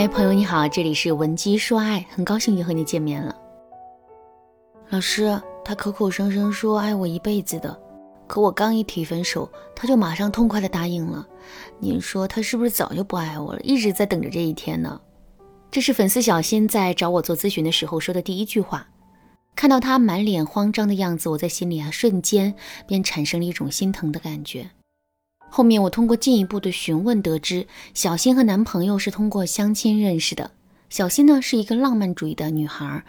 嗨，朋友你好，这里是文姬说爱，很高兴又和你见面了。老师，他口口声声说爱我一辈子的，可我刚一提分手，他就马上痛快的答应了。您说他是不是早就不爱我了，一直在等着这一天呢？这是粉丝小新在找我做咨询的时候说的第一句话。看到他满脸慌张的样子，我在心里啊瞬间便产生了一种心疼的感觉。后面我通过进一步的询问得知，小新和男朋友是通过相亲认识的。小新呢是一个浪漫主义的女孩，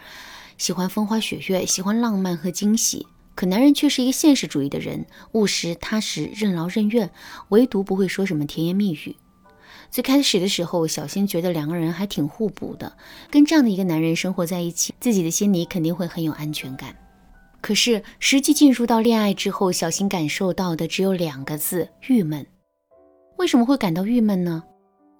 喜欢风花雪月，喜欢浪漫和惊喜。可男人却是一个现实主义的人，务实踏实，任劳任怨，唯独不会说什么甜言蜜语。最开始的时候，小新觉得两个人还挺互补的，跟这样的一个男人生活在一起，自己的心里肯定会很有安全感。可是实际进入到恋爱之后，小新感受到的只有两个字：郁闷。为什么会感到郁闷呢？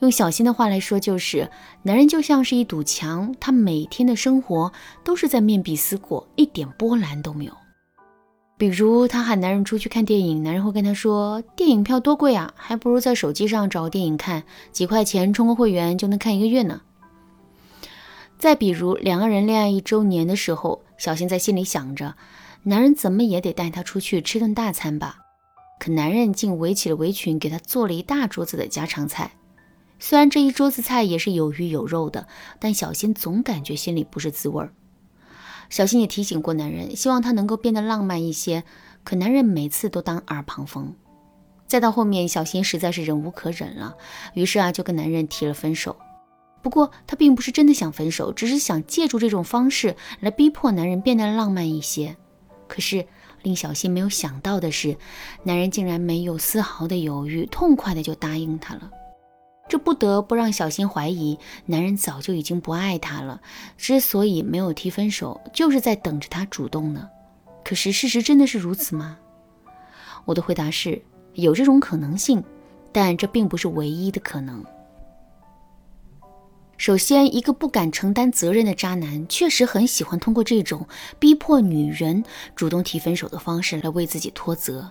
用小新的话来说，就是男人就像是一堵墙，他每天的生活都是在面壁思过，一点波澜都没有。比如他喊男人出去看电影，男人会跟他说：“电影票多贵啊，还不如在手机上找个电影看，几块钱充个会员就能看一个月呢。”再比如两个人恋爱一周年的时候。小新在心里想着，男人怎么也得带她出去吃顿大餐吧。可男人竟围起了围裙，给她做了一大桌子的家常菜。虽然这一桌子菜也是有鱼有肉的，但小新总感觉心里不是滋味儿。小新也提醒过男人，希望他能够变得浪漫一些，可男人每次都当耳旁风。再到后面，小新实在是忍无可忍了，于是啊，就跟男人提了分手。不过他并不是真的想分手，只是想借助这种方式来逼迫男人变得浪漫一些。可是令小新没有想到的是，男人竟然没有丝毫的犹豫，痛快的就答应他了。这不得不让小新怀疑，男人早就已经不爱她了。之所以没有提分手，就是在等着她主动呢。可是事实真的是如此吗？我的回答是有这种可能性，但这并不是唯一的可能。首先，一个不敢承担责任的渣男，确实很喜欢通过这种逼迫女人主动提分手的方式来为自己脱责。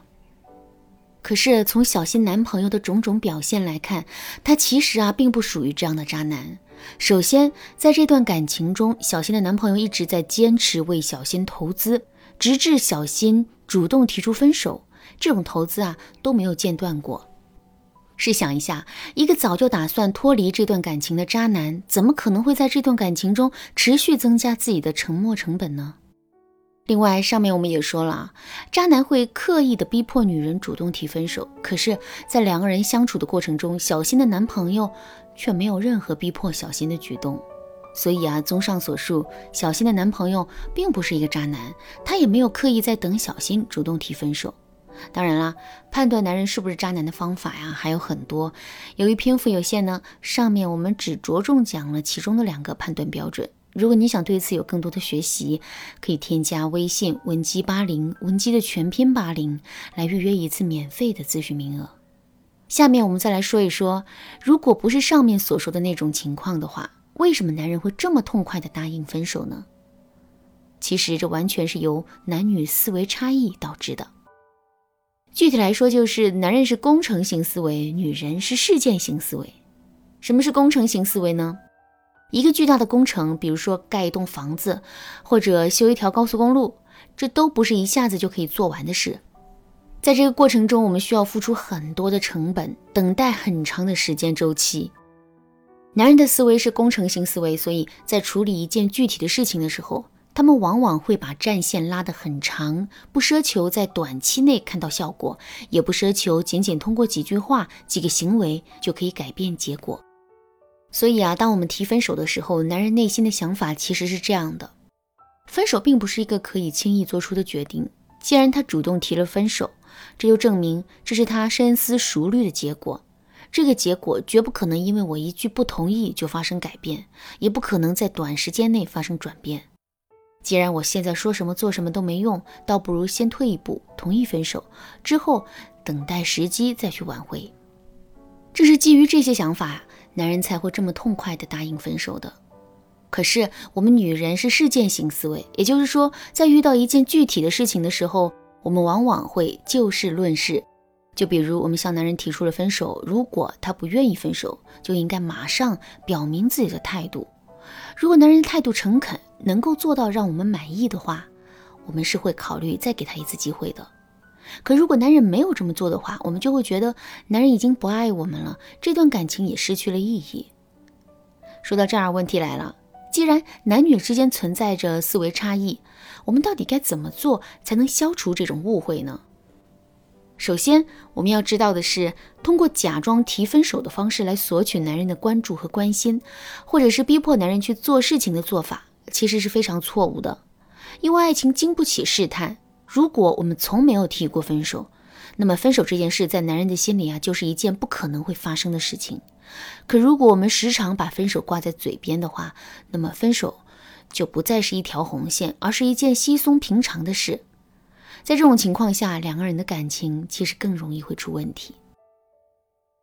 可是，从小新男朋友的种种表现来看，他其实啊并不属于这样的渣男。首先，在这段感情中，小新的男朋友一直在坚持为小新投资，直至小新主动提出分手，这种投资啊都没有间断过。试想一下，一个早就打算脱离这段感情的渣男，怎么可能会在这段感情中持续增加自己的沉默成本呢？另外，上面我们也说了，渣男会刻意的逼迫女人主动提分手，可是，在两个人相处的过程中，小新的男朋友却没有任何逼迫小新的举动。所以啊，综上所述，小新的男朋友并不是一个渣男，他也没有刻意在等小新主动提分手。当然啦，判断男人是不是渣男的方法呀还有很多。由于篇幅有限呢，上面我们只着重讲了其中的两个判断标准。如果你想对此有更多的学习，可以添加微信文姬八零，文姬的全拼八零，来预约一次免费的咨询名额。下面我们再来说一说，如果不是上面所说的那种情况的话，为什么男人会这么痛快的答应分手呢？其实这完全是由男女思维差异导致的。具体来说，就是男人是工程型思维，女人是事件型思维。什么是工程型思维呢？一个巨大的工程，比如说盖一栋房子，或者修一条高速公路，这都不是一下子就可以做完的事。在这个过程中，我们需要付出很多的成本，等待很长的时间周期。男人的思维是工程型思维，所以在处理一件具体的事情的时候。他们往往会把战线拉得很长，不奢求在短期内看到效果，也不奢求仅仅通过几句话、几个行为就可以改变结果。所以啊，当我们提分手的时候，男人内心的想法其实是这样的：分手并不是一个可以轻易做出的决定。既然他主动提了分手，这就证明这是他深思熟虑的结果。这个结果绝不可能因为我一句不同意就发生改变，也不可能在短时间内发生转变。既然我现在说什么做什么都没用，倒不如先退一步，同意分手，之后等待时机再去挽回。正是基于这些想法，男人才会这么痛快地答应分手的。可是我们女人是事件型思维，也就是说，在遇到一件具体的事情的时候，我们往往会就事论事。就比如我们向男人提出了分手，如果他不愿意分手，就应该马上表明自己的态度。如果男人态度诚恳，能够做到让我们满意的话，我们是会考虑再给他一次机会的。可如果男人没有这么做的话，我们就会觉得男人已经不爱我们了，这段感情也失去了意义。说到这儿，问题来了：既然男女之间存在着思维差异，我们到底该怎么做才能消除这种误会呢？首先，我们要知道的是，通过假装提分手的方式来索取男人的关注和关心，或者是逼迫男人去做事情的做法，其实是非常错误的。因为爱情经不起试探。如果我们从没有提过分手，那么分手这件事在男人的心里啊，就是一件不可能会发生的事情。可如果我们时常把分手挂在嘴边的话，那么分手就不再是一条红线，而是一件稀松平常的事。在这种情况下，两个人的感情其实更容易会出问题。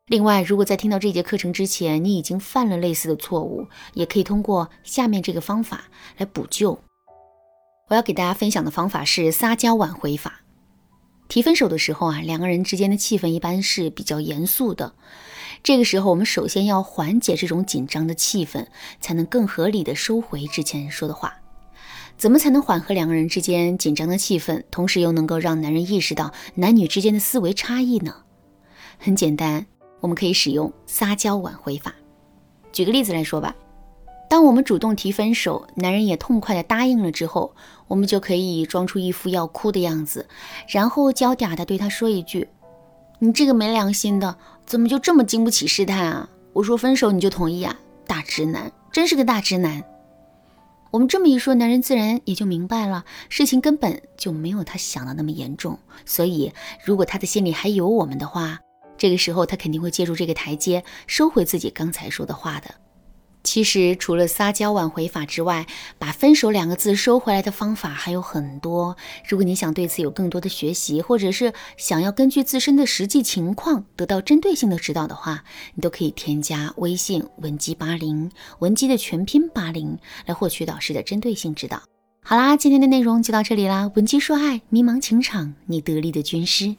另外，如果在听到这节课程之前，你已经犯了类似的错误，也可以通过下面这个方法来补救。我要给大家分享的方法是撒娇挽回法。提分手的时候啊，两个人之间的气氛一般是比较严肃的。这个时候，我们首先要缓解这种紧张的气氛，才能更合理的收回之前说的话。怎么才能缓和两个人之间紧张的气氛，同时又能够让男人意识到男女之间的思维差异呢？很简单，我们可以使用撒娇挽回法。举个例子来说吧，当我们主动提分手，男人也痛快的答应了之后，我们就可以装出一副要哭的样子，然后娇嗲的对他说一句：“你这个没良心的，怎么就这么经不起试探啊？我说分手你就同意啊？大直男，真是个大直男。”我们这么一说，男人自然也就明白了，事情根本就没有他想的那么严重。所以，如果他的心里还有我们的话，这个时候他肯定会借助这个台阶，收回自己刚才说的话的。其实，除了撒娇挽回法之外，把分手两个字收回来的方法还有很多。如果你想对此有更多的学习，或者是想要根据自身的实际情况得到针对性的指导的话，你都可以添加微信文姬八零，文姬的全拼八零，来获取导师的针对性指导。好啦，今天的内容就到这里啦，文姬说爱，迷茫情场，你得力的军师。